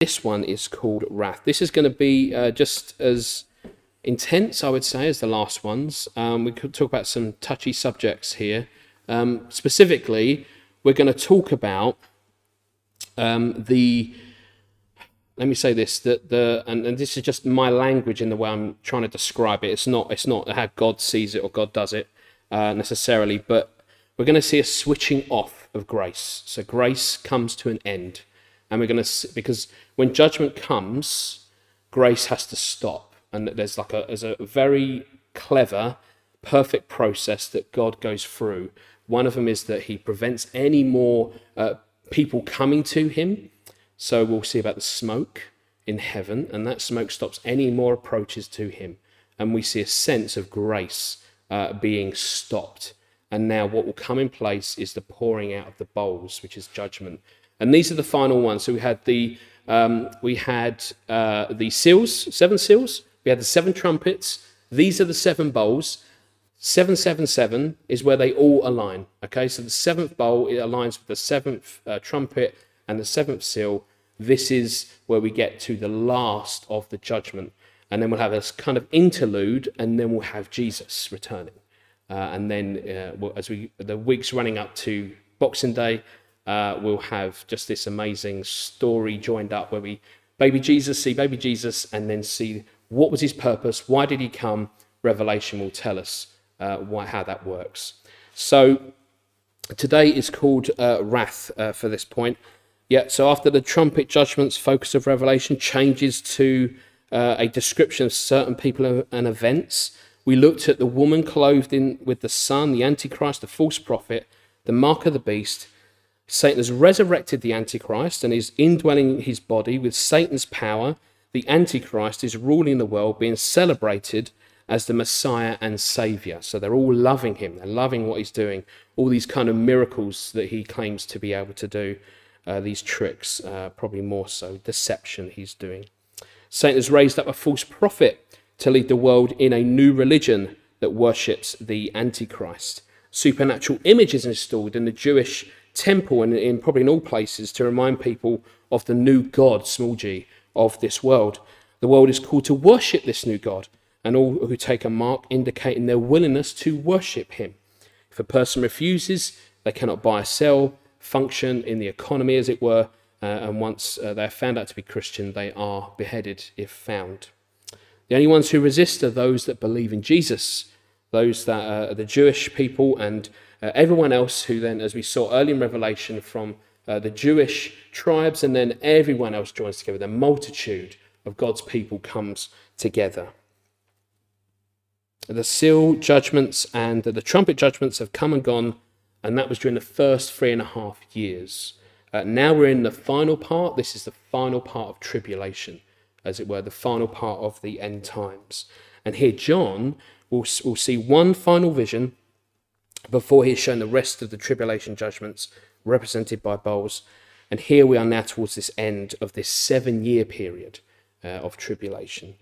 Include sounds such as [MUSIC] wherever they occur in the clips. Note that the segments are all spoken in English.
This one is called Wrath. This is going to be uh, just as intense, I would say, as the last ones. Um, we could talk about some touchy subjects here. Um, specifically, we're going to talk about um, the. Let me say this: that the and, and this is just my language in the way I'm trying to describe it. It's not it's not how God sees it or God does it uh, necessarily, but we're going to see a switching off of grace. So grace comes to an end, and we're going to because when judgment comes, grace has to stop, and there's like a there's a very clever, perfect process that God goes through. One of them is that He prevents any more uh, people coming to Him. So we'll see about the smoke in heaven, and that smoke stops any more approaches to Him, and we see a sense of grace uh, being stopped. And now, what will come in place is the pouring out of the bowls, which is judgment. And these are the final ones. So we had the um, we had uh, the seals, seven seals. We had the seven trumpets. These are the seven bowls. 777 is where they all align. Okay, so the seventh bowl it aligns with the seventh uh, trumpet and the seventh seal. This is where we get to the last of the judgment, and then we'll have this kind of interlude, and then we'll have Jesus returning. Uh, and then, uh, as we the weeks running up to Boxing Day, uh, we'll have just this amazing story joined up where we baby Jesus see baby Jesus, and then see what was his purpose, why did he come. Revelation will tell us uh, why, how that works. So today is called uh, wrath uh, for this point. Yeah. So after the trumpet judgments, focus of Revelation changes to uh, a description of certain people and events. We looked at the woman clothed in with the sun, the Antichrist, the false prophet, the mark of the beast. Satan has resurrected the Antichrist and is indwelling his body with Satan's power. The Antichrist is ruling the world, being celebrated as the Messiah and Savior. So they're all loving him, they're loving what he's doing, all these kind of miracles that he claims to be able to do, uh, these tricks, uh, probably more so, deception he's doing. Satan has raised up a false prophet to lead the world in a new religion that worships the Antichrist. Supernatural images installed in the Jewish temple and in probably in all places to remind people of the new God, small g, of this world. The world is called to worship this new God, and all who take a mark indicating their willingness to worship him. If a person refuses, they cannot buy or sell, function in the economy, as it were, uh, and once uh, they're found out to be Christian, they are beheaded if found. The only ones who resist are those that believe in Jesus, those that are the Jewish people, and uh, everyone else who then, as we saw early in Revelation, from uh, the Jewish tribes, and then everyone else joins together. The multitude of God's people comes together. The seal judgments and the trumpet judgments have come and gone, and that was during the first three and a half years. Uh, now we're in the final part. This is the final part of tribulation, as it were, the final part of the end times. And here, John will will see one final vision before he is shown the rest of the tribulation judgments represented by bowls. And here we are now towards this end of this seven year period uh, of tribulation.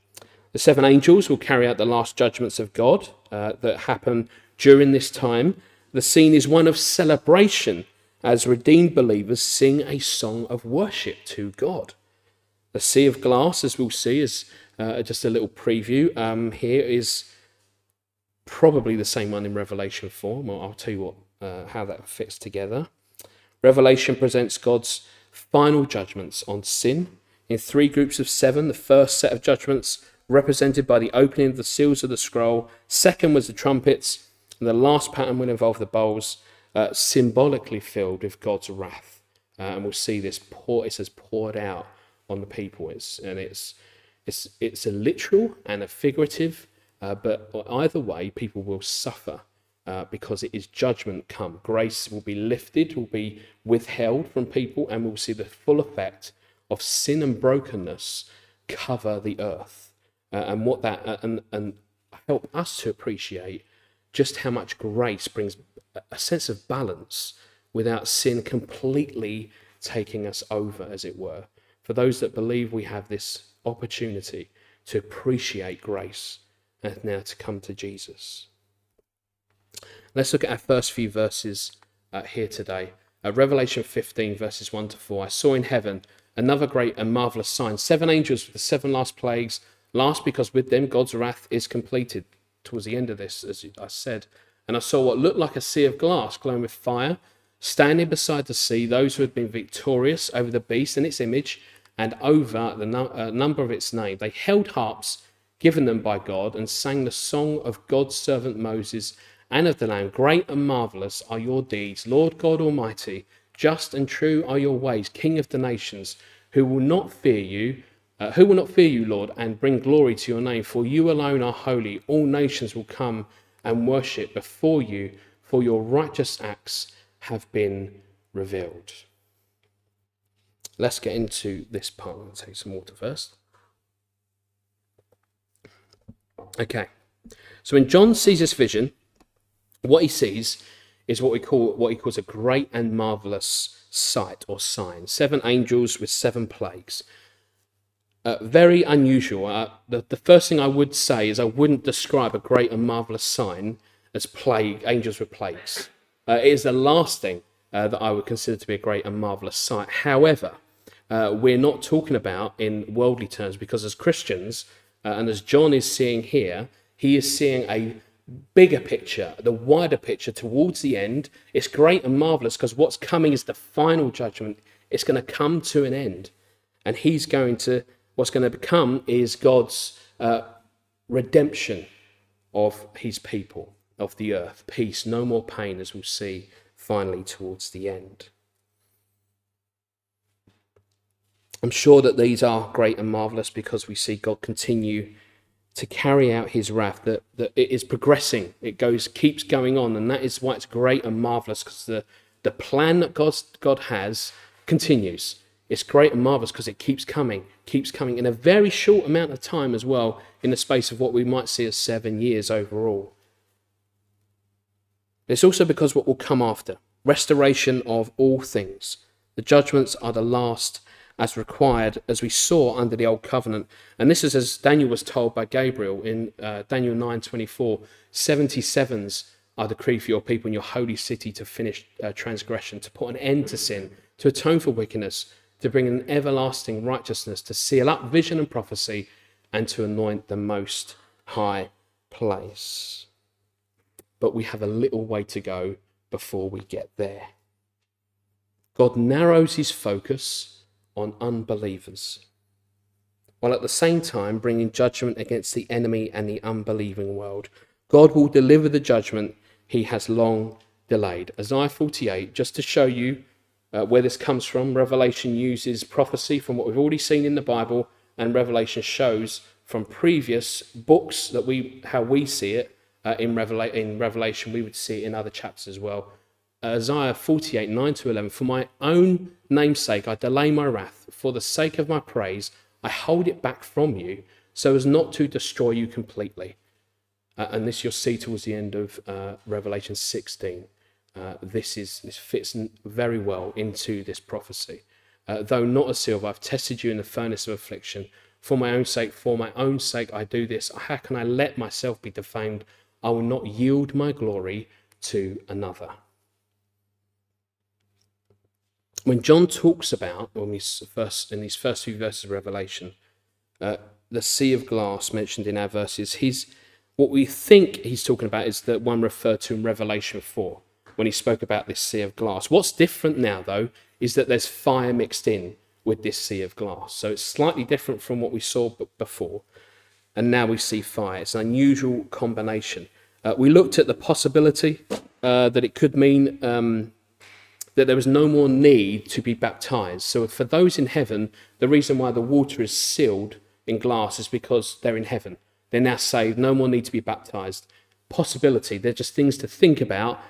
The seven angels will carry out the last judgments of God uh, that happen during this time. The scene is one of celebration as redeemed believers sing a song of worship to God. The sea of glass, as we'll see, is uh, just a little preview. Um, here is probably the same one in Revelation 4. Well, I'll tell you what, uh, how that fits together. Revelation presents God's final judgments on sin in three groups of seven. The first set of judgments represented by the opening of the seals of the scroll. Second was the trumpets. And the last pattern will involve the bowls, uh, symbolically filled with God's wrath. Uh, and we'll see this pour, it says poured out on the people. It's, and it's, it's, it's a literal and a figurative, uh, but either way, people will suffer uh, because it is judgment come. Grace will be lifted, will be withheld from people, and we'll see the full effect of sin and brokenness cover the earth. Uh, and what that uh, and and help us to appreciate just how much grace brings a sense of balance without sin completely taking us over, as it were. For those that believe we have this opportunity to appreciate grace and now to come to Jesus. Let's look at our first few verses uh, here today. Uh, Revelation 15, verses 1 to 4. I saw in heaven another great and marvelous sign. Seven angels with the seven last plagues, last because with them God's wrath is completed. Towards the end of this, as I said, and I saw what looked like a sea of glass glowing with fire, standing beside the sea, those who had been victorious over the beast and its image, and over the uh, number of its name. They held harps given them by God and sang the song of God's servant Moses and of the Lamb. Great and marvelous are your deeds, Lord God Almighty. Just and true are your ways, King of the nations, who will not fear you. Uh, who will not fear you, Lord, and bring glory to your name? For you alone are holy. All nations will come and worship before you, for your righteous acts have been revealed. Let's get into this part. I'll take some water first. Okay, so when John sees this vision, what he sees is what we call what he calls a great and marvelous sight or sign. Seven angels with seven plagues. Uh, very unusual. Uh, the, the first thing I would say is I wouldn't describe a great and marvelous sign as plague angels with plagues. Uh, it is the last thing uh, that I would consider to be a great and marvelous sight. However, uh, we're not talking about in worldly terms because as Christians, uh, and as John is seeing here, he is seeing a bigger picture, the wider picture towards the end. It's great and marvelous because what's coming is the final judgment. It's going to come to an end. And he's going to, what's going to become is God's uh, redemption of his people, of the earth. Peace, no more pain, as we'll see finally towards the end. I'm sure that these are great and marvelous because we see God continue to carry out his wrath, that, that it is progressing, it goes, keeps going on, and that is why it's great and marvelous, because the, the plan that God's, God has continues. It's great and marvelous because it keeps coming, keeps coming in a very short amount of time as well, in the space of what we might see as seven years overall. It's also because what will come after restoration of all things. The judgments are the last as required, as we saw under the old covenant. And this is as Daniel was told by Gabriel in uh, Daniel 9:24. 77s are decreed for your people in your holy city to finish uh, transgression, to put an end to sin, to atone for wickedness, to bring an everlasting righteousness, to seal up vision and prophecy, and to anoint the most high place. But we have a little way to go before we get there. God narrows his focus on unbelievers, while at the same time bringing judgment against the enemy and the unbelieving world. God will deliver the judgment he has long delayed. Isaiah 48, just to show you uh, where this comes from, Revelation uses prophecy from what we've already seen in the Bible, and Revelation shows from previous books that we how we see it uh, in, Revela- in Revelation. We would see it in other chapters as well. Isaiah 48, 9 to 11. For my own namesake, I delay my wrath. For the sake of my praise, I hold it back from you, so as not to destroy you completely. Uh, and this you'll see towards the end of uh, Revelation 16. Uh, this is this fits very well into this prophecy. Uh, though not as silver, I've tested you in the furnace of affliction. For my own sake, for my own sake, I do this. How can I let myself be defamed? I will not yield my glory to another when John talks about, when we first in these first few verses of Revelation, uh, the sea of glass mentioned in our verses, he's what we think he's talking about is the one referred to in Revelation 4 when he spoke about this sea of glass. What's different now, though, is that there's fire mixed in with this sea of glass. So it's slightly different from what we saw before. And now we see fire. It's an unusual combination. Uh, we looked at the possibility uh, that it could mean um, that there was no more need to be baptized. So, for those in heaven, the reason why the water is sealed in glass is because they're in heaven. They're now saved, no more need to be baptized. Possibility, they're just things to think about.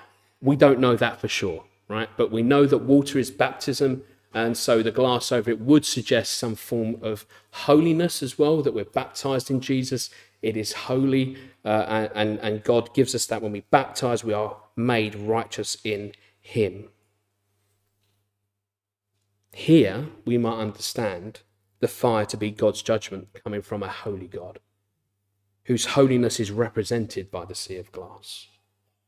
We don't know that for sure, right? But we know that water is baptism, and so the glass over it would suggest some form of holiness as well, that we're baptized in Jesus. It is holy, uh, and, and God gives us that when we baptize, we are made righteous in Him. Here, we might understand the fire to be God's judgment coming from a holy God, whose holiness is represented by the sea of glass.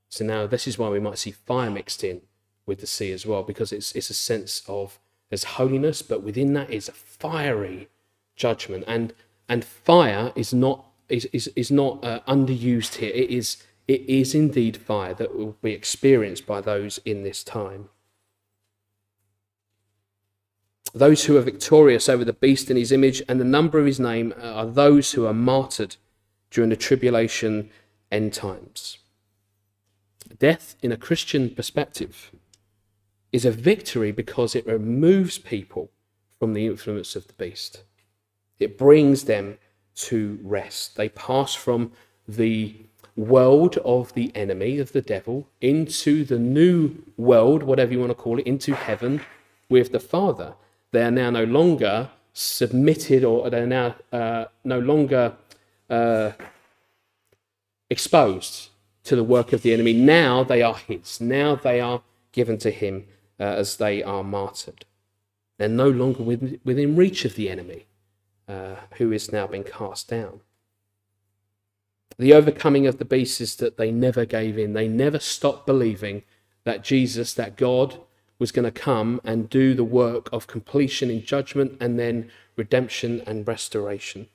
So now, this is why we might see fire mixed in with the sea as well, because it's, it's a sense of There's holiness, but within that is a fiery judgment. And, and fire is not, is, is, is not uh, underused here. It is, it is indeed fire that will be experienced by those in this time. Those who are victorious over the beast in his image and the number of his name are those who are martyred during the tribulation end times. Death, in a Christian perspective, is a victory because it removes people from the influence of the beast. It brings them to rest. They pass from the world of the enemy, of the devil, into the new world, whatever you want to call it, into heaven with the Father. They are now no longer submitted or they're now uh, no longer uh, exposed to the work of the enemy. Now they are his. Now they are given to him uh, as they are martyred. They're no longer within, within reach of the enemy, uh, who is now being cast down. The overcoming of the beast is that they never gave in. They never stopped believing that Jesus, that God, was going to come and do the work of completion in judgment and then redemption and restoration.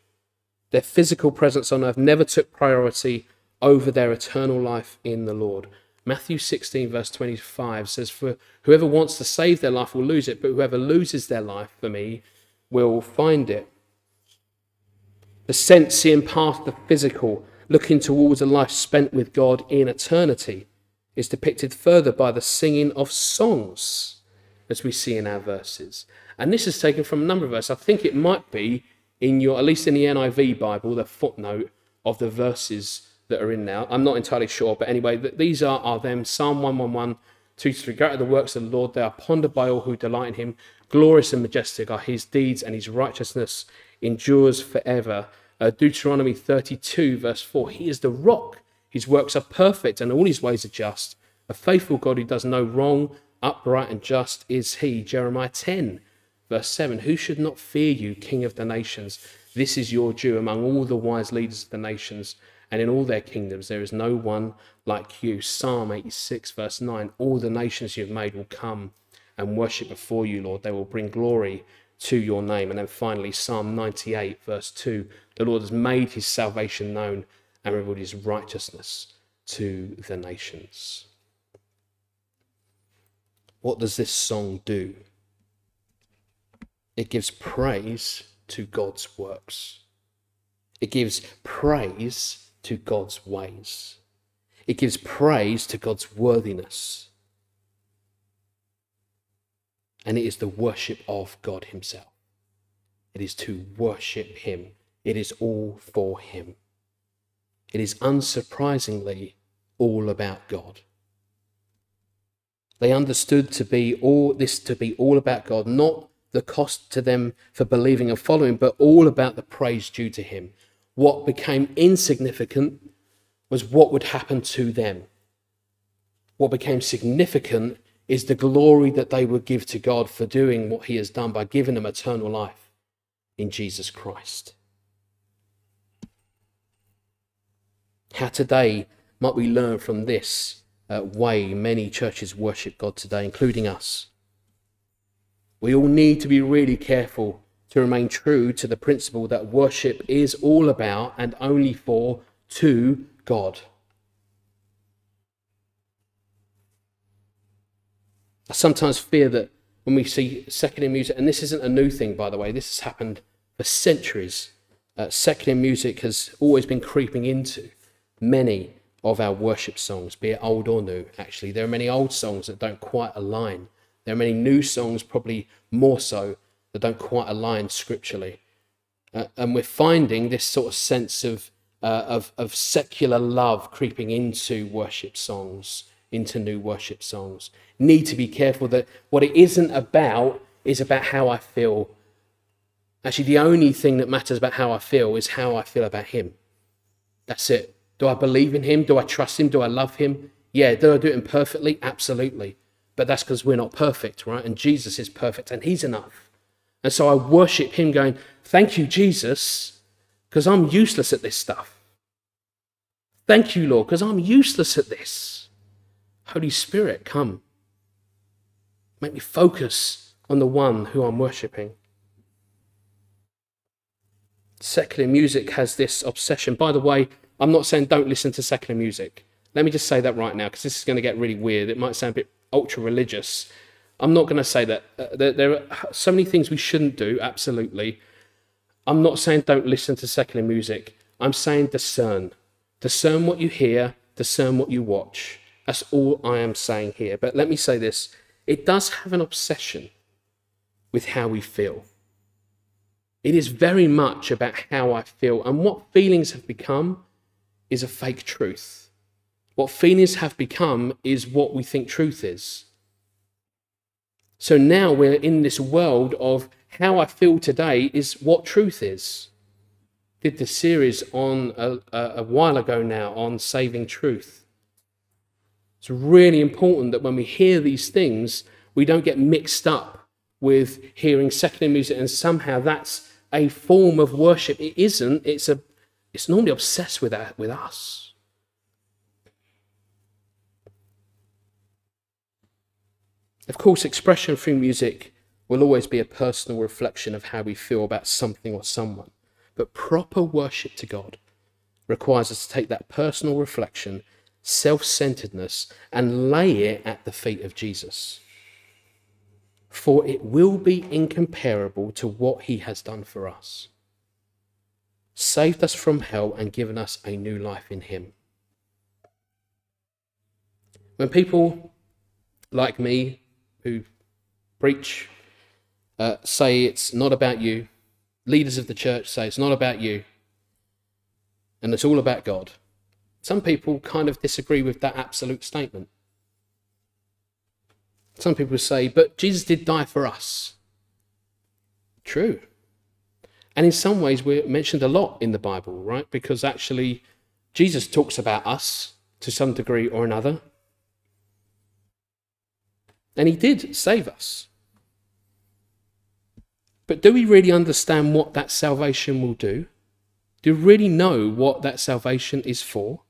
Their physical presence on earth never took priority over their eternal life in the Lord. Matthew 16, verse 25 says, For whoever wants to save their life will lose it, but whoever loses their life for me will find it. The sense seeing past the physical, looking towards a life spent with God in eternity, is depicted further by the singing of songs, as we see in our verses. And this is taken from a number of verses. I think it might be in your, at least in the NIV Bible, the footnote of the verses that are in now. I'm not entirely sure, but anyway, these are, are them Psalm 111, 2 to 3. Go to the works of the Lord, they are pondered by all who delight in him. Glorious and majestic are his deeds, and his righteousness endures forever. Uh, Deuteronomy 32, verse 4 He is the rock, his works are perfect, and all his ways are just. A faithful God who does no wrong, upright and just is he. Jeremiah 10, verse 7 Who should not fear you, King of the nations? This is your due among all the wise leaders of the nations and in all their kingdoms there is no one like you. Psalm 86, verse 9 All the nations you've made will come and worship before you, Lord. They will bring glory to your name. And then finally, Psalm 98, verse 2 The Lord has made his salvation known and revealed his righteousness to the nations. What does this song do? It gives praise to God's works. It gives praise to God's ways. It gives praise to God's worthiness. And it is the worship of God Himself. It is to worship Him. It is all for Him. It is unsurprisingly all about God. They understood to be all this to be all about God, not the cost to them for believing and following, but all about the praise due to Him, what became insignificant was what would happen to them. What became significant is the glory that they would give to God for doing what He has done by giving them eternal life in Jesus Christ. How today might we learn from this uh, way many churches worship God today, including us? We all need to be really careful to remain true to the principle that worship is all about and only for to God. I sometimes fear that when we see secular music, and this isn't a new thing, by the way, this has happened for centuries. Uh, secular music has always been creeping into many of our worship songs, be it old or new, actually. There are many old songs that don't quite align. There are many new songs, probably more so, that don't quite align scripturally. Uh, and we're finding this sort of sense of, uh, of, of secular love creeping into worship songs, into new worship songs. Need to be careful that what it isn't about is about how I feel. Actually, the only thing that matters about how I feel is how I feel about Him. That's it. Do I believe in Him? Do I trust Him? Do I love Him? Yeah. Do I do it imperfectly? Absolutely. But that's because we're not perfect, right? And Jesus is perfect and He's enough. And so I worship him, going, Thank you, Jesus, because I'm useless at this stuff. Thank you, Lord, because I'm useless at this. Holy Spirit, come. Make me focus on the one who I'm worshipping. Secular music has this obsession. By the way, I'm not saying don't listen to secular music. Let me just say that right now because this is going to get really weird. It might sound a bit ultra religious. I'm not going to say that. Uh, there, there are so many things we shouldn't do, absolutely. I'm not saying don't listen to secular music. I'm saying discern. Discern what you hear, discern what you watch. That's all I am saying here. But let me say this it does have an obsession with how we feel. It is very much about how I feel, and what feelings have become is a fake truth. What feelings have become is what we think truth is. So now we're in this world of how I feel today is what truth is. Did the series on a, a, while ago now on saving truth. It's really important that when we hear these things, we don't get mixed up with hearing secular music and somehow that's a form of worship. It isn't. It's a. It's normally obsessed with with us. Of course, expression through music will always be a personal reflection of how we feel about something or someone. But proper worship to God requires us to take that personal reflection, self centeredness, and lay it at the feet of Jesus. For it will be incomparable to what he has done for us. Saved us from hell and given us a new life in him. When people like me who preach uh, say it's not about you. Leaders of the church say it's not about you. And it's all about God. Some people kind of disagree with that absolute statement. Some people say, but Jesus did die for us. True. And in some ways, we're mentioned a lot in the Bible, right? Because actually, Jesus talks about us to some degree or another. And he did save us. But do we really understand what that salvation will do? Do we really know what that salvation is for?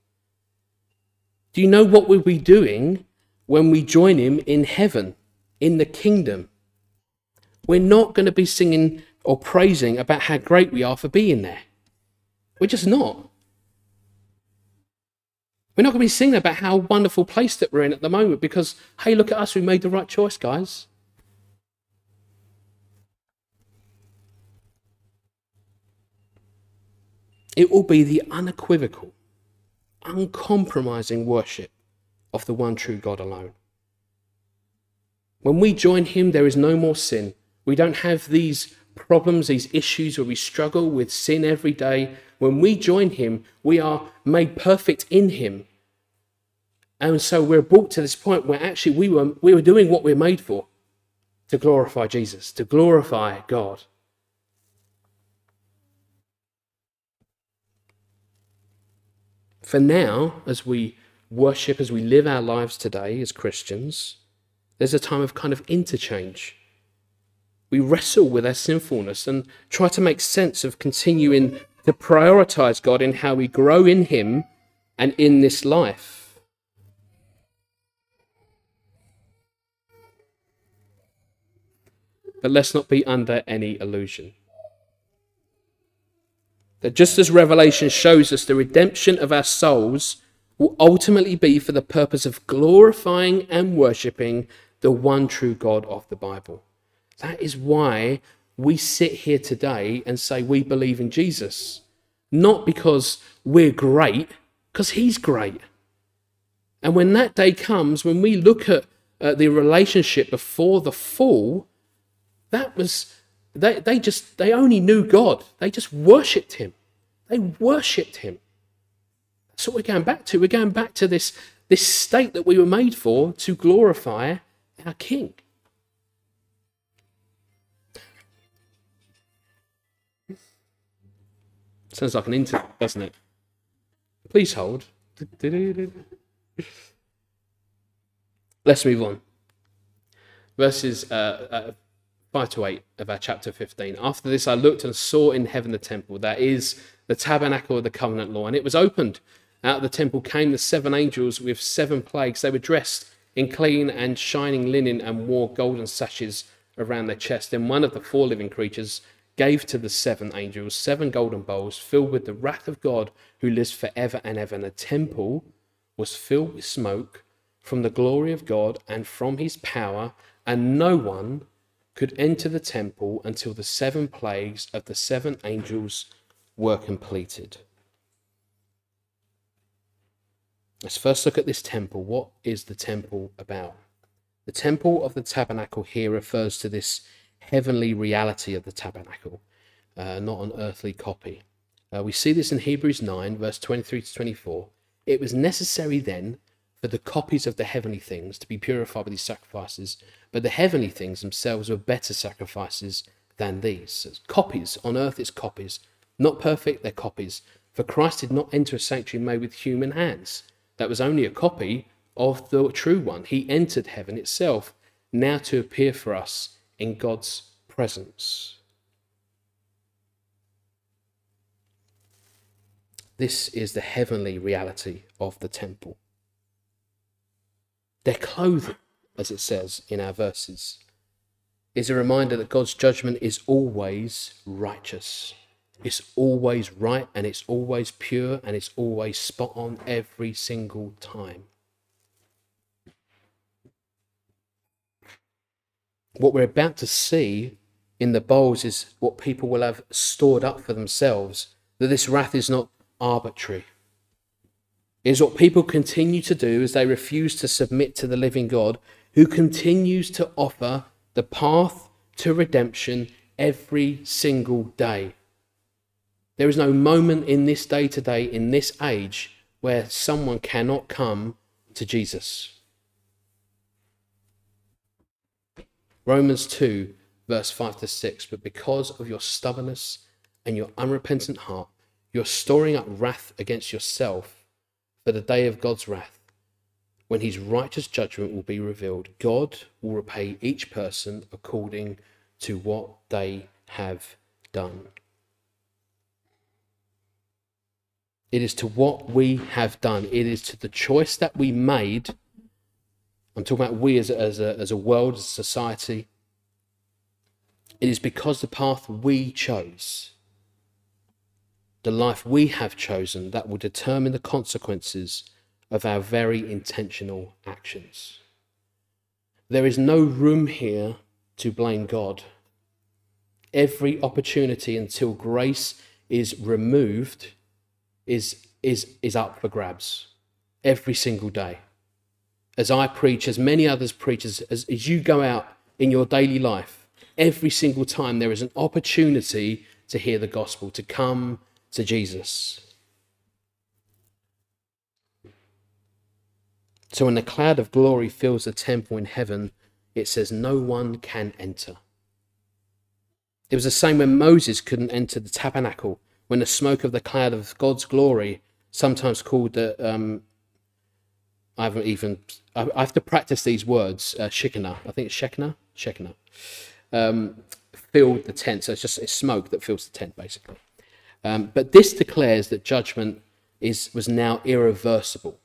Do you know what we'll be doing when we join him in heaven, in the kingdom? We're not going to be singing or praising about how great we are for being there. We're just not. We're not going to be singing about how wonderful place that we're in at the moment because, hey, look at us, we made the right choice, guys. It will be the unequivocal, uncompromising worship of the one true God alone. When we join Him, there is no more sin. We don't have these problems, these issues where we struggle with sin every day. When we join Him, we are made perfect in Him. And so we're brought to this point where actually we were, we were doing what we're made for to glorify Jesus, to glorify God. For now, as we worship, as we live our lives today as Christians, there's a time of kind of interchange. We wrestle with our sinfulness and try to make sense of continuing to prioritize God in how we grow in Him and in this life. But let's not be under any illusion. That just as Revelation shows us the redemption of our souls will ultimately be for the purpose of glorifying and worshipping the one true God of the Bible. That is why we sit here today and say we believe in Jesus. Not because we're great, because He's great. And when that day comes, when we look at the relationship before the fall, that was they, they just, they only knew God. They just worshipped him. They worshipped him. That's what we're going back to. We're going back to this, this state that we were made for to glorify our King. Sounds like an interview, doesn't it? Please hold. Let's move on. Verses uh, uh, 5 to 8 of our chapter 15. After this, I looked and saw in heaven the temple, that is the tabernacle of the covenant law, and it was opened. Out of the temple came the seven angels with seven plagues. They were dressed in clean and shining linen and wore golden sashes around their chest. Then one of the four living creatures gave to the seven angels seven golden bowls filled with the wrath of God who lives forever and ever. And the temple was filled with smoke from the glory of God and from his power, and no one could enter the temple until the seven plagues of the seven angels were completed. Let's first look at this temple. What is the temple about? The temple of the tabernacle here refers to this heavenly reality of the tabernacle, uh, not an earthly copy. Uh, we see this in Hebrews 9, verse 23 to 24. It was necessary then for the copies of the heavenly things to be purified with these sacrifices, but the heavenly things themselves were better sacrifices than these. So copies, on earth it's copies. Not perfect, they're copies. For Christ did not enter a sanctuary made with human hands. That was only a copy of the true one. He entered heaven itself, now to appear for us in God's presence. This is the heavenly reality of the temple. Their clothing, as it says in our verses, is a reminder that God's judgment is always righteous. It's always right and it's always pure and it's always spot on every single time. What we're about to see in the bowls is what people will have stored up for themselves, that this wrath is not arbitrary is what people continue to do as they refuse to submit to the living God who continues to offer the path to redemption every single day. There is no moment in this day to day, in this age, where someone cannot come to Jesus. Romans 2, verse 5 to 6. But because of your stubbornness and your unrepentant heart, you're storing up wrath against yourself for the day of God's wrath, when his righteous judgment will be revealed, God will repay each person according to what they have done. It is to what we have done. It is to the choice that we made. I'm talking about we as a, as a, as a world, as a society. It is because the path we chose the life we have chosen that will determine the consequences of our very intentional actions. There is no room here to blame God. Every opportunity until grace is removed is, is, is up for grabs every single day. As I preach, as many others preach, as, as, as you go out in your daily life, every single time there is an opportunity to hear the gospel, to come to Jesus. So when the cloud of glory fills the temple in heaven, it says, No one can enter. It was the same when Moses couldn't enter the tabernacle, when the smoke of the cloud of God's glory, sometimes called the, um, I haven't even, I have to practice these words, uh, Shekinah, I think it's Shekinah, Shekinah, um, filled the tent. So it's just it's smoke that fills the tent, basically. Um, but this declares that judgment is, was now irreversible.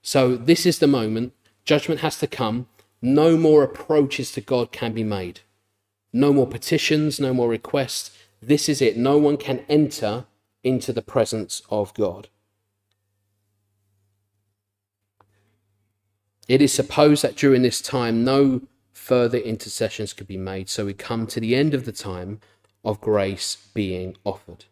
So this is the moment. Judgment has to come. No more approaches to God can be made. No more petitions, no more requests. This is it. No one can enter into the presence of God. It is supposed that during this time no further intercessions could be made, so we come to the end of the time of grace being offered.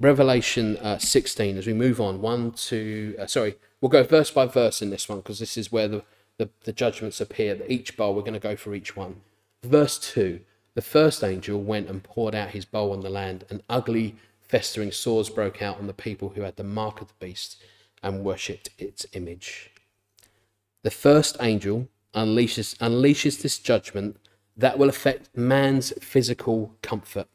Revelation uh, 16, as we move on, 1 to, uh, sorry, we'll go verse by verse in this one because this is where the, the, the judgments appear. Each bowl, we're going to go for each one. Verse 2 The first angel went and poured out his bowl on the land, and ugly, festering sores broke out on the people who had the mark of the beast and worshipped its image. The first angel unleashes, unleashes this judgment that will affect man's physical comfort.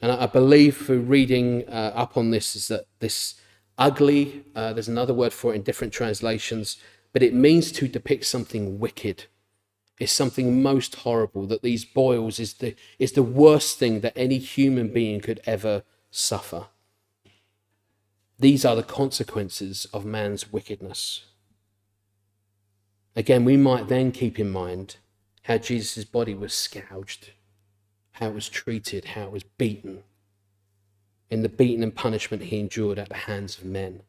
And I believe through reading uh, up on this is that this ugly, uh, there's another word for it in different translations, but it means to depict something wicked. It's something most horrible, that these boils is the, is the worst thing that any human being could ever suffer. These are the consequences of man's wickedness. Again, we might then keep in mind how Jesus' body was scourged, how it was treated, how it was beaten, in the beating and punishment he endured at the hands of men.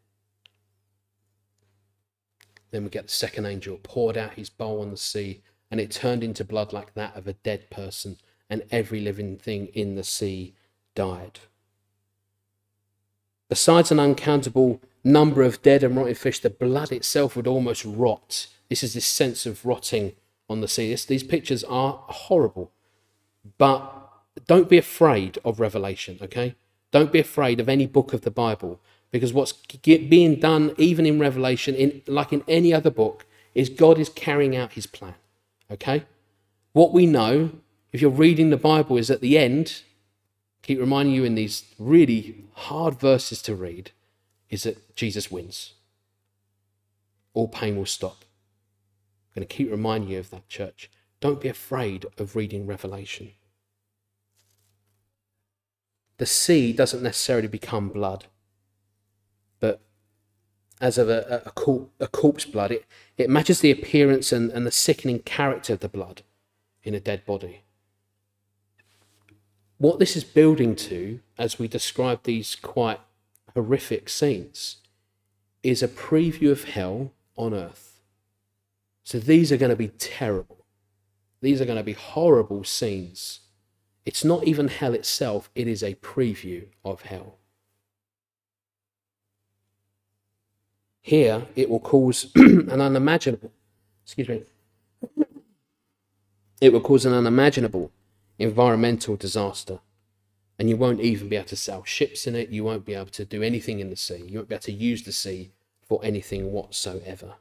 Then we get the second angel poured out his bowl on the sea, and it turned into blood like that of a dead person, and every living thing in the sea died. Besides an uncountable number of dead and rotting fish, the blood itself would almost rot. This is this sense of rotting on the sea. This, these pictures are horrible, but don't be afraid of Revelation, okay? Don't be afraid of any book of the Bible because what's being done, even in Revelation, in, like in any other book, is God is carrying out his plan. Okay? What we know, if you're reading the Bible, is at the end, keep reminding you in these really hard verses to read, is that Jesus wins. All pain will stop. I'm going to keep reminding you of that, church. Don't be afraid of reading Revelation the sea doesn't necessarily become blood, but as of a, a, a corpse blood, it, it matches the appearance and, and the sickening character of the blood in a dead body. What this is building to, as we describe these quite horrific scenes, is a preview of hell on earth. So these are going to be terrible. These are going to be horrible scenes it's not even hell itself, it is a preview of hell. Here, it will cause [CLEARS THROAT] an unimaginable, excuse me, it will cause an unimaginable environmental disaster. And you won't even be able to sail ships in it. You won't be able to do anything in the sea. You won't be able to use the sea for anything whatsoever.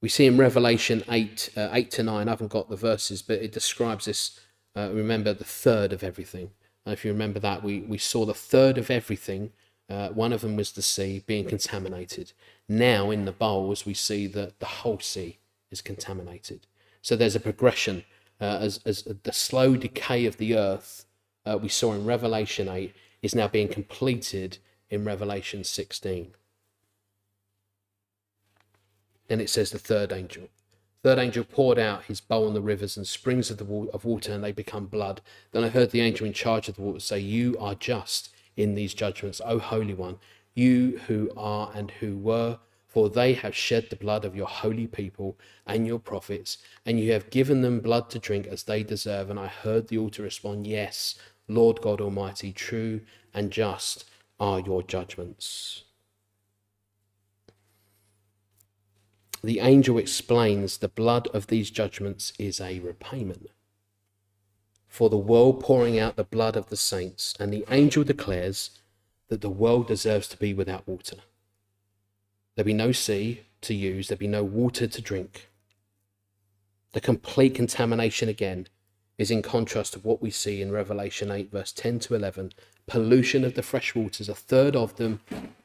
We see in Revelation 8, uh, 8 to 9, I haven't got the verses, but it describes this uh, remember the third of everything. Uh, if you remember that, we, we saw the third of everything. Uh, one of them was the sea being contaminated. Now, in the bowls, we see that the whole sea is contaminated. So there's a progression uh, as, as the slow decay of the earth uh, we saw in Revelation 8 is now being completed in Revelation 16. Then it says the third angel third angel poured out his bowl on the rivers and springs of, the wa- of water, and they become blood. Then I heard the angel in charge of the water say, You are just in these judgments, O Holy One, you who are and who were, for they have shed the blood of your holy people and your prophets, and you have given them blood to drink as they deserve. And I heard the altar respond, Yes, Lord God Almighty, true and just are your judgments. the angel explains the blood of these judgments is a repayment for the world pouring out the blood of the saints. And the angel declares that the world deserves to be without water. There be no sea to use, there'd be no water to drink. The complete contamination again is in contrast to what we see in Revelation 8, verse 10 to 11. Pollution of the fresh waters, a third of them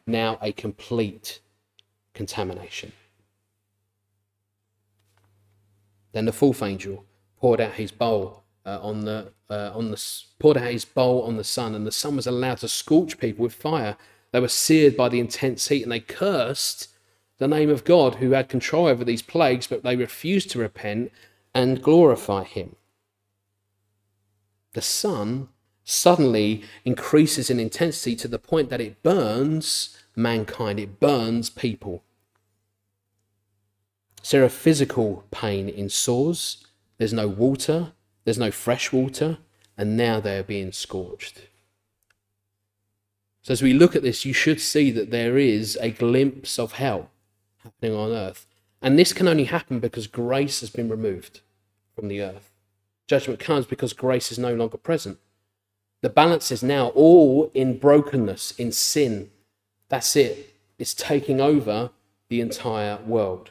now a complete contamination. Then the fourth angel poured out his bowl uh, on the uh, on the poured out his bowl on the sun, and the sun was allowed to scorch people with fire. They were seared by the intense heat, and they cursed the name of God who had control over these plagues, but they refused to repent and glorify Him. The sun suddenly increases in intensity to the point that it burns mankind, it burns people. So are physical pain in sores, there's no water, there's no fresh water, and now they are being scorched. So as we look at this, you should see that there is a glimpse of hell happening on earth. And this can only happen because grace has been removed from the earth. Judgment comes because grace is no longer present. The balance is now all in brokenness, in sin. That's it. It's taking over the entire world.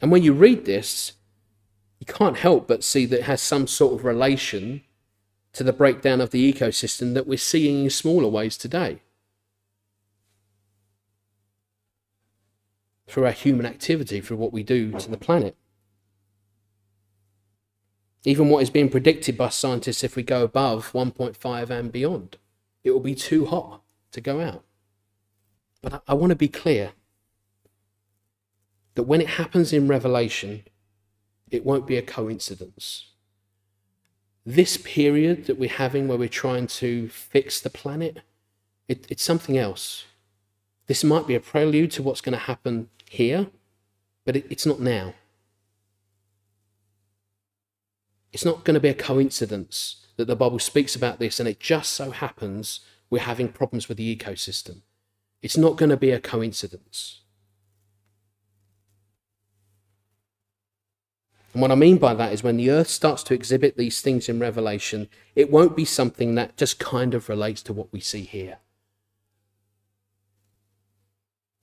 And when you read this, you can't help but see that it has some sort of relation to the breakdown of the ecosystem that we're seeing in smaller ways today. Through our human activity, through what we do to the planet. Even what is being predicted by scientists if we go above 1.5 and beyond, it will be too hot to go out. But I, I want to be clear that when it happens in Revelation, it won't be a coincidence. This period that we're having where we're trying to fix the planet, it, it's something else. This might be a prelude to what's going to happen here, but it, it's not now. It's not going to be a coincidence that the Bible speaks about this and it just so happens we're having problems with the ecosystem. It's not going to be a coincidence. And what I mean by that is when the earth starts to exhibit these things in Revelation, it won't be something that just kind of relates to what we see here.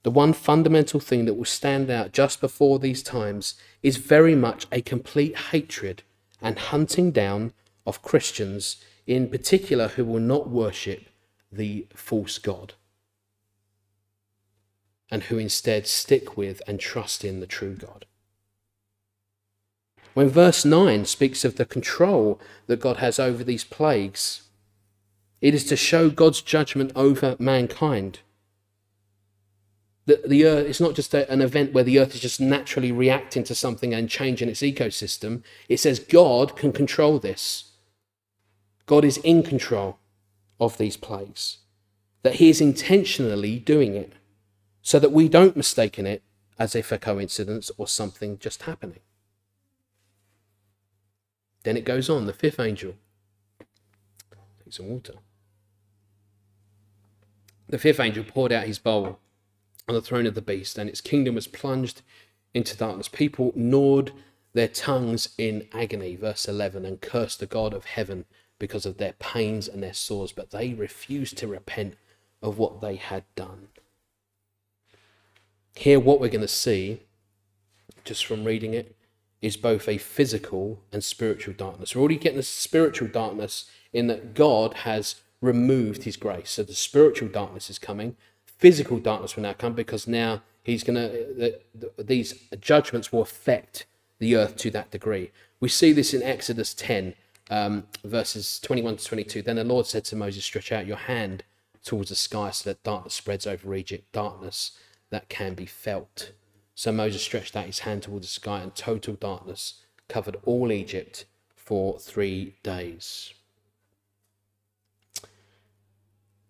The one fundamental thing that will stand out just before these times is very much a complete hatred and hunting down of Christians, in particular, who will not worship the false God and who instead stick with and trust in the true God. When verse 9 speaks of the control that God has over these plagues, it is to show God's judgment over mankind. The, the earth, it's not just a, an event where the earth is just naturally reacting to something and changing its ecosystem. It says God can control this. God is in control of these plagues, that He is intentionally doing it so that we don't mistake it as if a coincidence or something just happening. Then it goes on, the fifth angel. Take some water. The fifth angel poured out his bowl on the throne of the beast, and its kingdom was plunged into darkness. People gnawed their tongues in agony, verse 11, and cursed the God of heaven because of their pains and their sores, but they refused to repent of what they had done. Here, what we're going to see, just from reading it, is both a physical and spiritual darkness. We're already getting the spiritual darkness in that God has removed his grace. So the spiritual darkness is coming. Physical darkness will now come because now he's going to, the, the, these judgments will affect the earth to that degree. We see this in Exodus 10, um, verses 21 to 22. Then the Lord said to Moses, Stretch out your hand towards the sky so that darkness spreads over Egypt, darkness that can be felt. So Moses stretched out his hand toward the sky, and total darkness covered all Egypt for three days.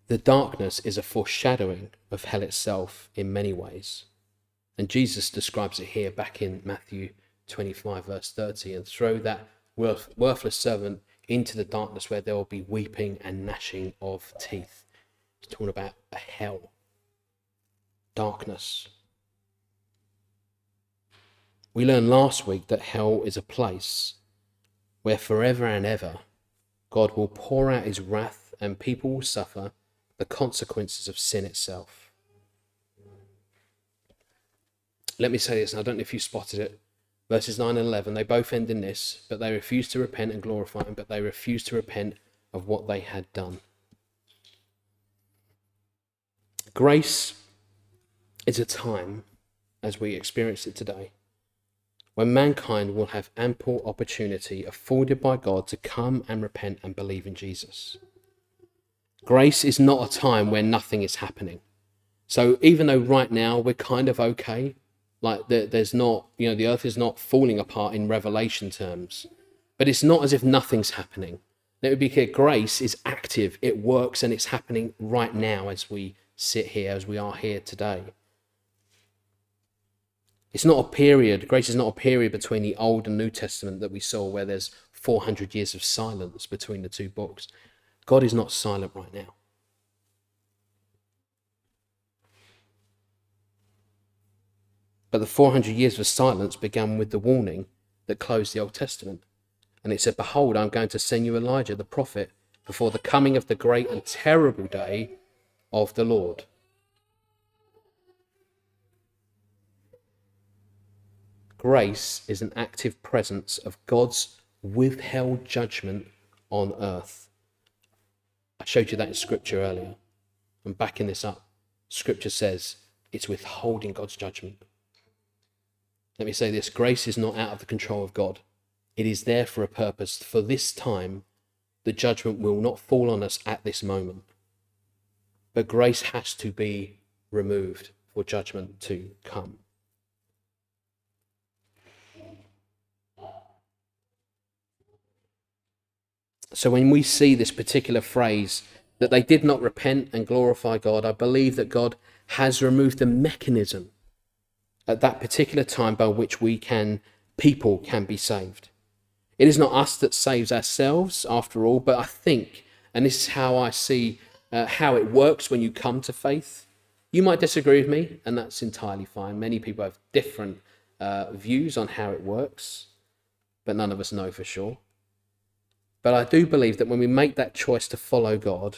The darkness is a foreshadowing of hell itself in many ways. And Jesus describes it here back in Matthew 25, verse 30 and throw that worth, worthless servant into the darkness where there will be weeping and gnashing of teeth. He's talking about a hell, darkness. We learned last week that hell is a place where forever and ever God will pour out his wrath and people will suffer the consequences of sin itself. Let me say this, and I don't know if you spotted it. Verses 9 and 11, they both end in this, but they refuse to repent and glorify him, but they refuse to repent of what they had done. Grace is a time, as we experience it today, when mankind will have ample opportunity afforded by God to come and repent and believe in Jesus. Grace is not a time where nothing is happening. So even though right now we're kind of okay, like there's not, you know, the earth is not falling apart in revelation terms, but it's not as if nothing's happening. Let me be clear grace is active, it works, and it's happening right now as we sit here, as we are here today. It's not a period, grace is not a period between the Old and New Testament that we saw where there's 400 years of silence between the two books. God is not silent right now. But the 400 years of silence began with the warning that closed the Old Testament. And it said, Behold, I'm going to send you Elijah the prophet before the coming of the great and terrible day of the Lord. Grace is an active presence of God's withheld judgment on earth. I showed you that in Scripture earlier. I'm backing this up. Scripture says it's withholding God's judgment. Let me say this grace is not out of the control of God, it is there for a purpose. For this time, the judgment will not fall on us at this moment. But grace has to be removed for judgment to come. So when we see this particular phrase, that they did not repent and glorify God, I believe that God has removed the mechanism at that particular time by which we can, people can be saved. It is not us that saves ourselves, after all, but I think, and this is how I see uh, how it works when you come to faith. You might disagree with me, and that's entirely fine. Many people have different uh, views on how it works, but none of us know for sure. But I do believe that when we make that choice to follow God,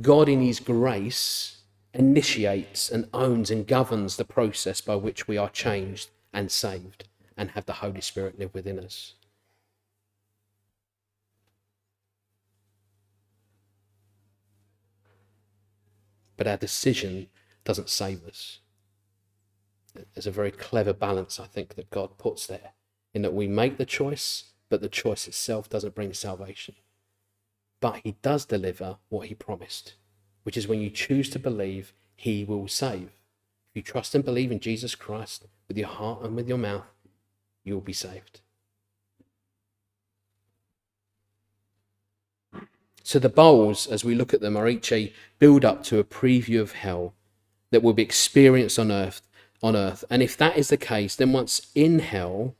God in His grace initiates and owns and governs the process by which we are changed and saved and have the Holy Spirit live within us. But our decision doesn't save us. There's a very clever balance, I think, that God puts there in that we make the choice, but the choice itself doesn't bring salvation. But He does deliver what He promised, which is when you choose to believe, He will save. If you trust and believe in Jesus Christ with your heart and with your mouth, you will be saved. So the bowls, as we look at them, are each a build up to a preview of hell that will be experienced on earth on earth. And if that is the case, then once in hell,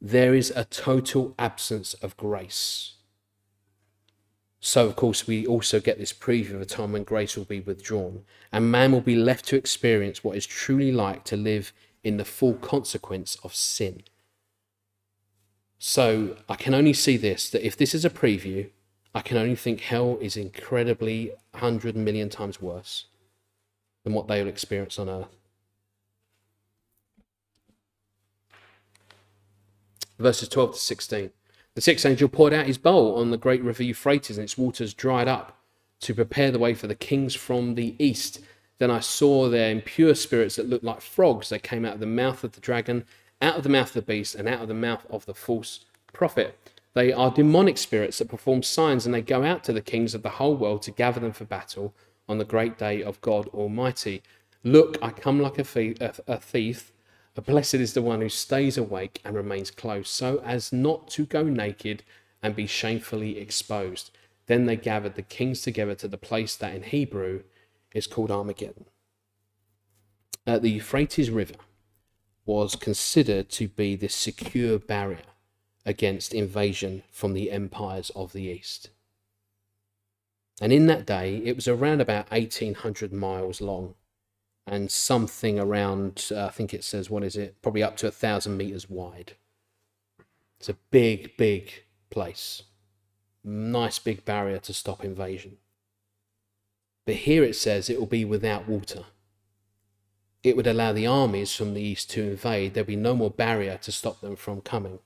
there is a total absence of grace. So, of course, we also get this preview of a time when grace will be withdrawn, and man will be left to experience what is truly like to live in the full consequence of sin. So, I can only see this that if this is a preview, I can only think hell is incredibly 100 million times worse than what they will experience on earth. Verses 12 to 16. The sixth angel poured out his bowl on the great river Euphrates, and its waters dried up to prepare the way for the kings from the east. Then I saw there impure spirits that looked like frogs. They came out of the mouth of the dragon, out of the mouth of the beast, and out of the mouth of the false prophet. They are demonic spirits that perform signs, and they go out to the kings of the whole world to gather them for battle on the great day of God Almighty. Look, I come like a thief. But blessed is the one who stays awake and remains close, so as not to go naked and be shamefully exposed. Then they gathered the kings together to the place that in Hebrew is called Armageddon. Uh, the Euphrates River was considered to be the secure barrier against invasion from the empires of the East. And in that day, it was around about 1800 miles long and something around, uh, I think it says, what is it? Probably up to a thousand meters wide. It's a big, big place. Nice big barrier to stop invasion. But here it says it will be without water. It would allow the armies from the east to invade. There'll be no more barrier to stop them from coming.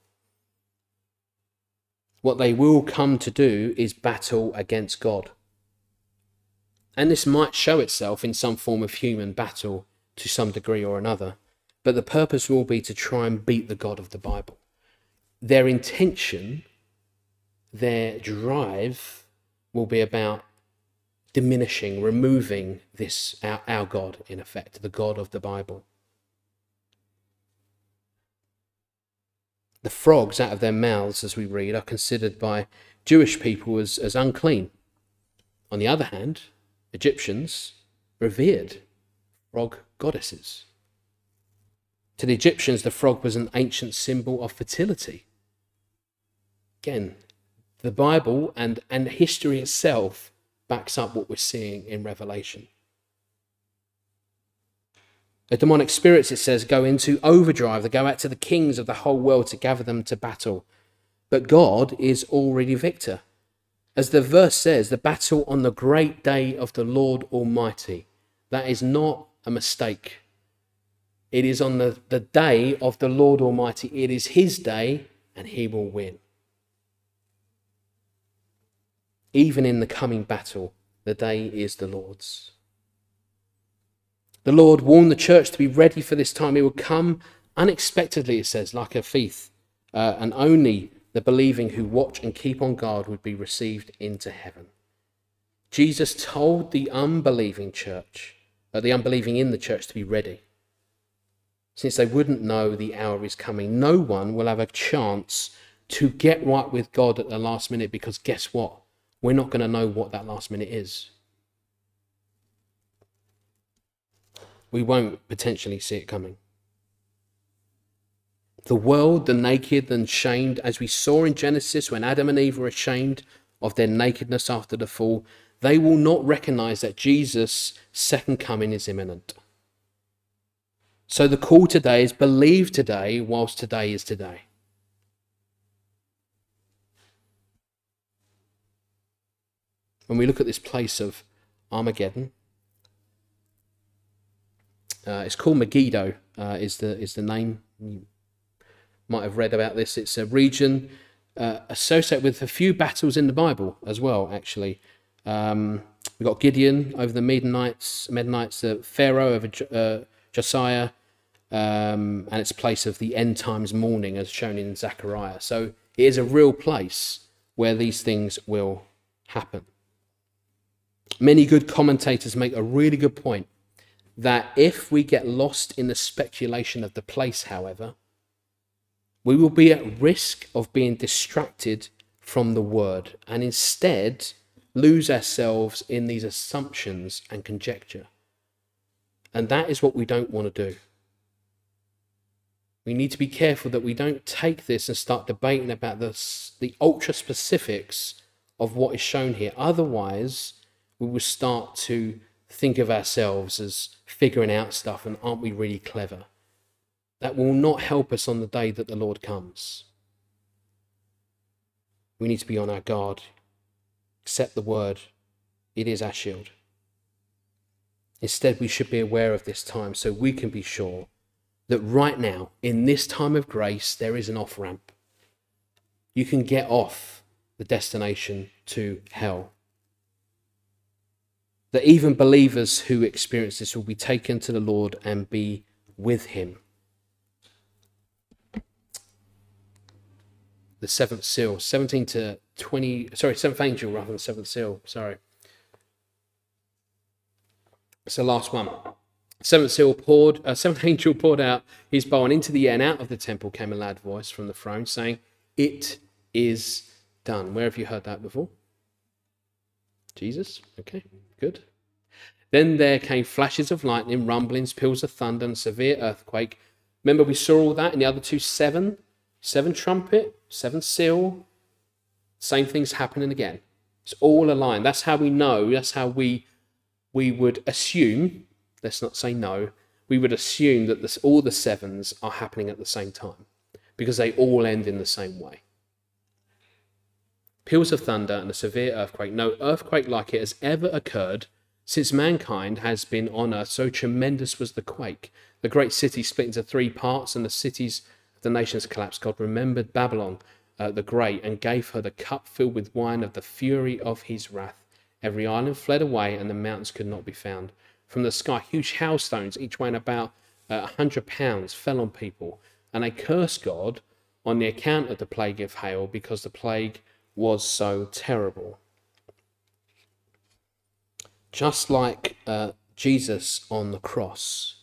What they will come to do is battle against God. And this might show itself in some form of human battle to some degree or another, but the purpose will be to try and beat the God of the Bible. Their intention, their drive will be about diminishing, removing this, our, our God, in effect, the God of the Bible. The frogs out of their mouths, as we read, are considered by Jewish people as, as unclean. On the other hand, Egyptians revered frog goddesses. To the Egyptians, the frog was an ancient symbol of fertility. Again, the Bible and, and history itself backs up what we're seeing in Revelation. The demonic spirits, it says, go into overdrive. They go out to the kings of the whole world to gather them to battle. But God is already victor. As the verse says, the battle on the great day of the Lord Almighty. That is not a mistake. It is on the, the day of the Lord Almighty. It is his day, and he will win. Even in the coming battle, the day is the Lord's. The Lord warned the church to be ready for this time. It would come unexpectedly, it says, like a thief, uh, and only the believing who watch and keep on guard would be received into heaven. Jesus told the unbelieving church, uh, the unbelieving in the church, to be ready. Since they wouldn't know the hour is coming, no one will have a chance to get right with God at the last minute because guess what? We're not going to know what that last minute is. We won't potentially see it coming. The world, the naked and shamed, as we saw in Genesis when Adam and Eve were ashamed of their nakedness after the fall, they will not recognize that Jesus' second coming is imminent. So the call today is believe today whilst today is today. When we look at this place of Armageddon, uh, it's called Megiddo. Uh, is the is the name might have read about this? It's a region uh, associated with a few battles in the Bible as well. Actually, um, we've got Gideon over the Midianites, Midianites, the Pharaoh over uh, Josiah, um, and it's place of the end times mourning, as shown in Zechariah. So it is a real place where these things will happen. Many good commentators make a really good point that if we get lost in the speculation of the place, however, we will be at risk of being distracted from the word and instead lose ourselves in these assumptions and conjecture. And that is what we don't want to do. We need to be careful that we don't take this and start debating about the, the ultra specifics of what is shown here. Otherwise, we will start to think of ourselves as figuring out stuff and aren't we really clever? That will not help us on the day that the Lord comes. We need to be on our guard, accept the word. It is our shield. Instead, we should be aware of this time so we can be sure that right now, in this time of grace, there is an off ramp. You can get off the destination to hell. That even believers who experience this will be taken to the Lord and be with Him. The seventh seal, 17 to 20, sorry, seventh angel rather than seventh seal, sorry. It's the last one. Seventh seal poured, uh, [LAUGHS] seventh angel poured out his bow, and into the air and out of the temple came a loud voice from the throne saying, It is done. Where have you heard that before? Jesus? Okay, good. Then there came flashes of lightning, rumblings, peals of thunder, and severe earthquake. Remember, we saw all that in the other two seven? Seven trumpet, seven seal. Same thing's happening again. It's all aligned. That's how we know, that's how we we would assume let's not say no, we would assume that this, all the sevens are happening at the same time because they all end in the same way. Peals of thunder and a severe earthquake. No earthquake like it has ever occurred since mankind has been on earth. So tremendous was the quake. The great city split into three parts, and the cities the nations collapsed. God remembered Babylon uh, the Great and gave her the cup filled with wine of the fury of his wrath. Every island fled away, and the mountains could not be found from the sky. Huge hailstones, each weighing about uh, a uh, hundred pounds, fell on people, and they cursed God on the account of the plague of hail because the plague was so terrible. Just like uh, Jesus on the cross,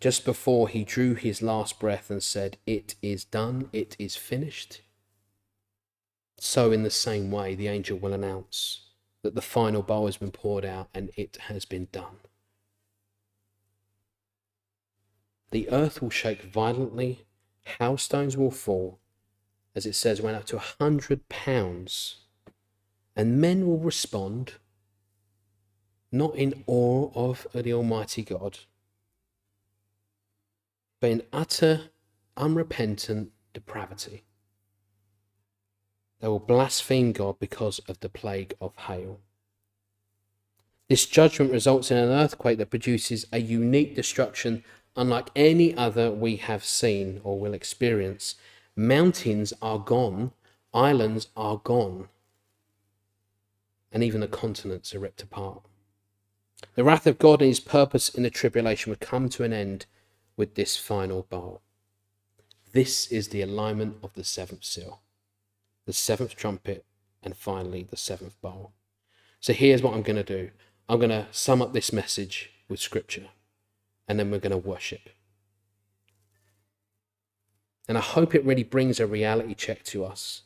just before he drew his last breath and said, It is done, it is finished. So, in the same way, the angel will announce, that the final bowl has been poured out and it has been done. The earth will shake violently, hailstones will fall, as it says, went up to a hundred pounds, and men will respond not in awe of the Almighty God, but in utter, unrepentant depravity. They will blaspheme God because of the plague of hail. This judgment results in an earthquake that produces a unique destruction unlike any other we have seen or will experience. Mountains are gone, islands are gone, and even the continents are ripped apart. The wrath of God and his purpose in the tribulation would come to an end with this final bowl. This is the alignment of the seventh seal the seventh trumpet, and finally the seventh bowl. So here's what I'm going to do I'm going to sum up this message with scripture, and then we're going to worship. And I hope it really brings a reality check to us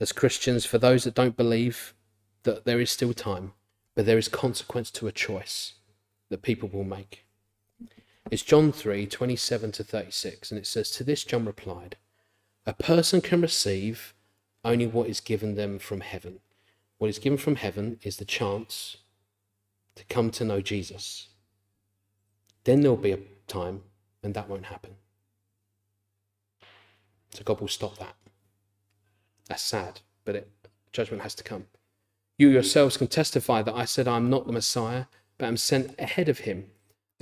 as Christians, for those that don't believe that there is still time, but there is consequence to a choice that people will make. It's John 3 27 to 36, and it says, To this John replied, A person can receive only what is given them from heaven. What is given from heaven is the chance to come to know Jesus. Then there'll be a time and that won't happen. So God will stop that. That's sad, but it, judgment has to come. You yourselves can testify that I said I'm not the Messiah, but am sent ahead of him.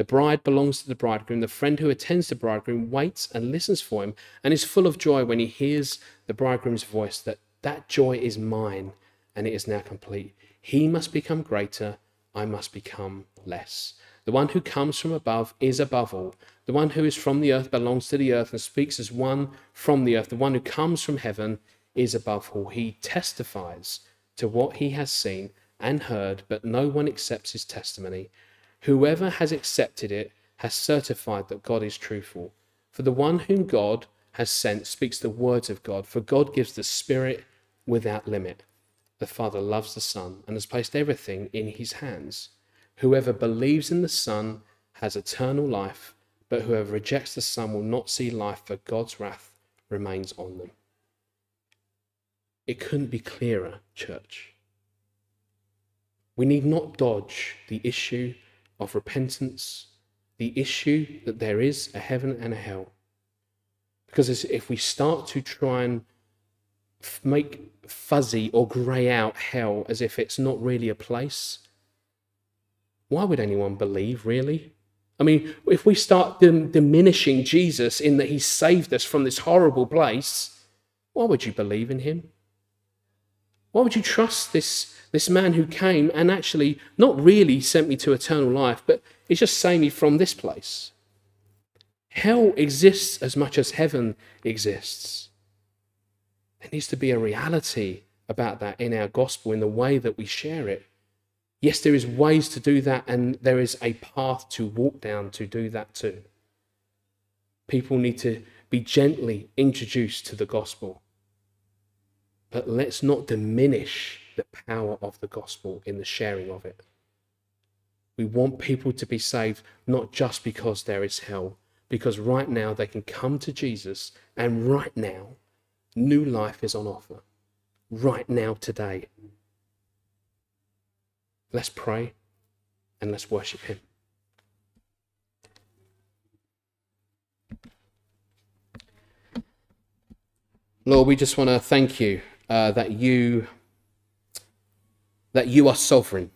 The bride belongs to the bridegroom. The friend who attends the bridegroom waits and listens for him and is full of joy when he hears the bridegroom's voice that that joy is mine and it is now complete. He must become greater, I must become less. The one who comes from above is above all. The one who is from the earth belongs to the earth and speaks as one from the earth. The one who comes from heaven is above all. He testifies to what he has seen and heard, but no one accepts his testimony. Whoever has accepted it has certified that God is truthful. For the one whom God has sent speaks the words of God, for God gives the Spirit without limit. The Father loves the Son and has placed everything in his hands. Whoever believes in the Son has eternal life, but whoever rejects the Son will not see life, for God's wrath remains on them. It couldn't be clearer, church. We need not dodge the issue of repentance, the issue that there is a heaven and a hell. Because if we start to try and make fuzzy or grey out hell as if it's not really a place, why would anyone believe, really? I mean, if we start dim- diminishing Jesus in that he saved us from this horrible place, why would you believe in him? Why would you trust this, this man who came and actually not really sent me to eternal life, but is just saving me from this place? Hell exists as much as heaven exists. There needs to be a reality about that in our gospel, in the way that we share it. Yes, there is ways to do that, and there is a path to walk down to do that too. People need to be gently introduced to the gospel. But let's not diminish the power of the gospel in the sharing of it. We want people to be saved not just because there is hell, because right now they can come to Jesus, and right now, new life is on offer. Right now, today. Let's pray and let's worship Him. Lord, we just want to thank you uh, that you that you are sovereign,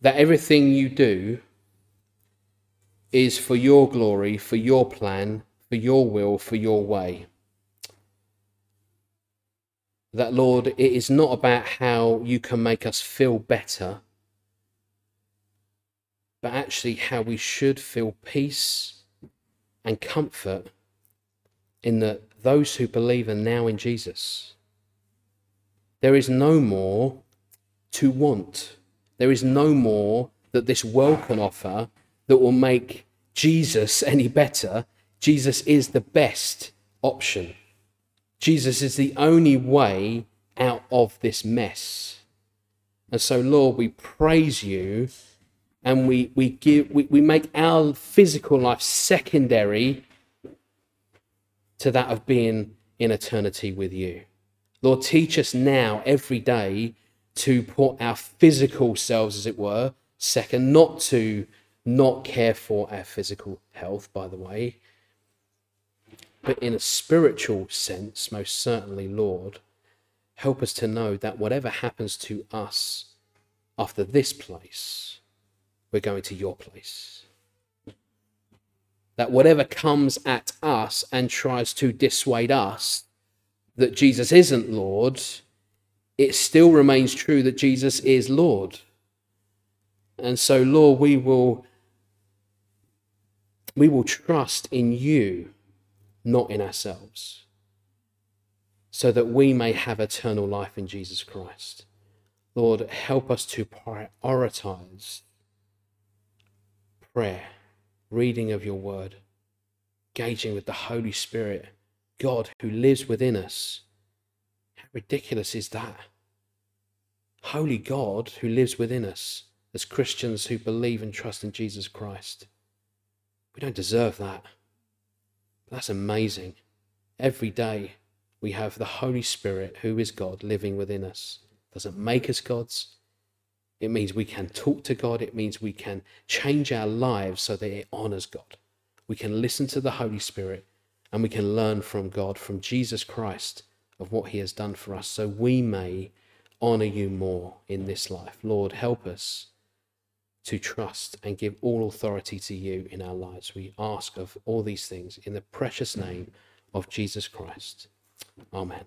that everything you do is for your glory, for your plan, for your will, for your way. That, Lord, it is not about how you can make us feel better but actually how we should feel peace and comfort in that those who believe are now in Jesus. There is no more to want. There is no more that this world can offer that will make Jesus any better. Jesus is the best option. Jesus is the only way out of this mess. And so, Lord, we praise you and we, we, give, we, we make our physical life secondary to that of being in eternity with you. Lord, teach us now every day to put our physical selves, as it were, second, not to not care for our physical health, by the way, but in a spiritual sense, most certainly, Lord, help us to know that whatever happens to us after this place, we're going to your place. That whatever comes at us and tries to dissuade us that Jesus isn't Lord, it still remains true that Jesus is Lord. And so, Lord, we will we will trust in you, not in ourselves, so that we may have eternal life in Jesus Christ. Lord, help us to prioritize prayer, reading of your word, engaging with the Holy Spirit God who lives within us. How ridiculous is that? Holy God who lives within us as Christians who believe and trust in Jesus Christ. We don't deserve that. That's amazing. Every day we have the Holy Spirit, who is God, living within us. Doesn't make us gods. It means we can talk to God. It means we can change our lives so that it honors God. We can listen to the Holy Spirit and we can learn from God, from Jesus Christ, of what he has done for us, so we may honor you more in this life. Lord, help us to trust and give all authority to you in our lives. We ask of all these things in the precious name of Jesus Christ. Amen.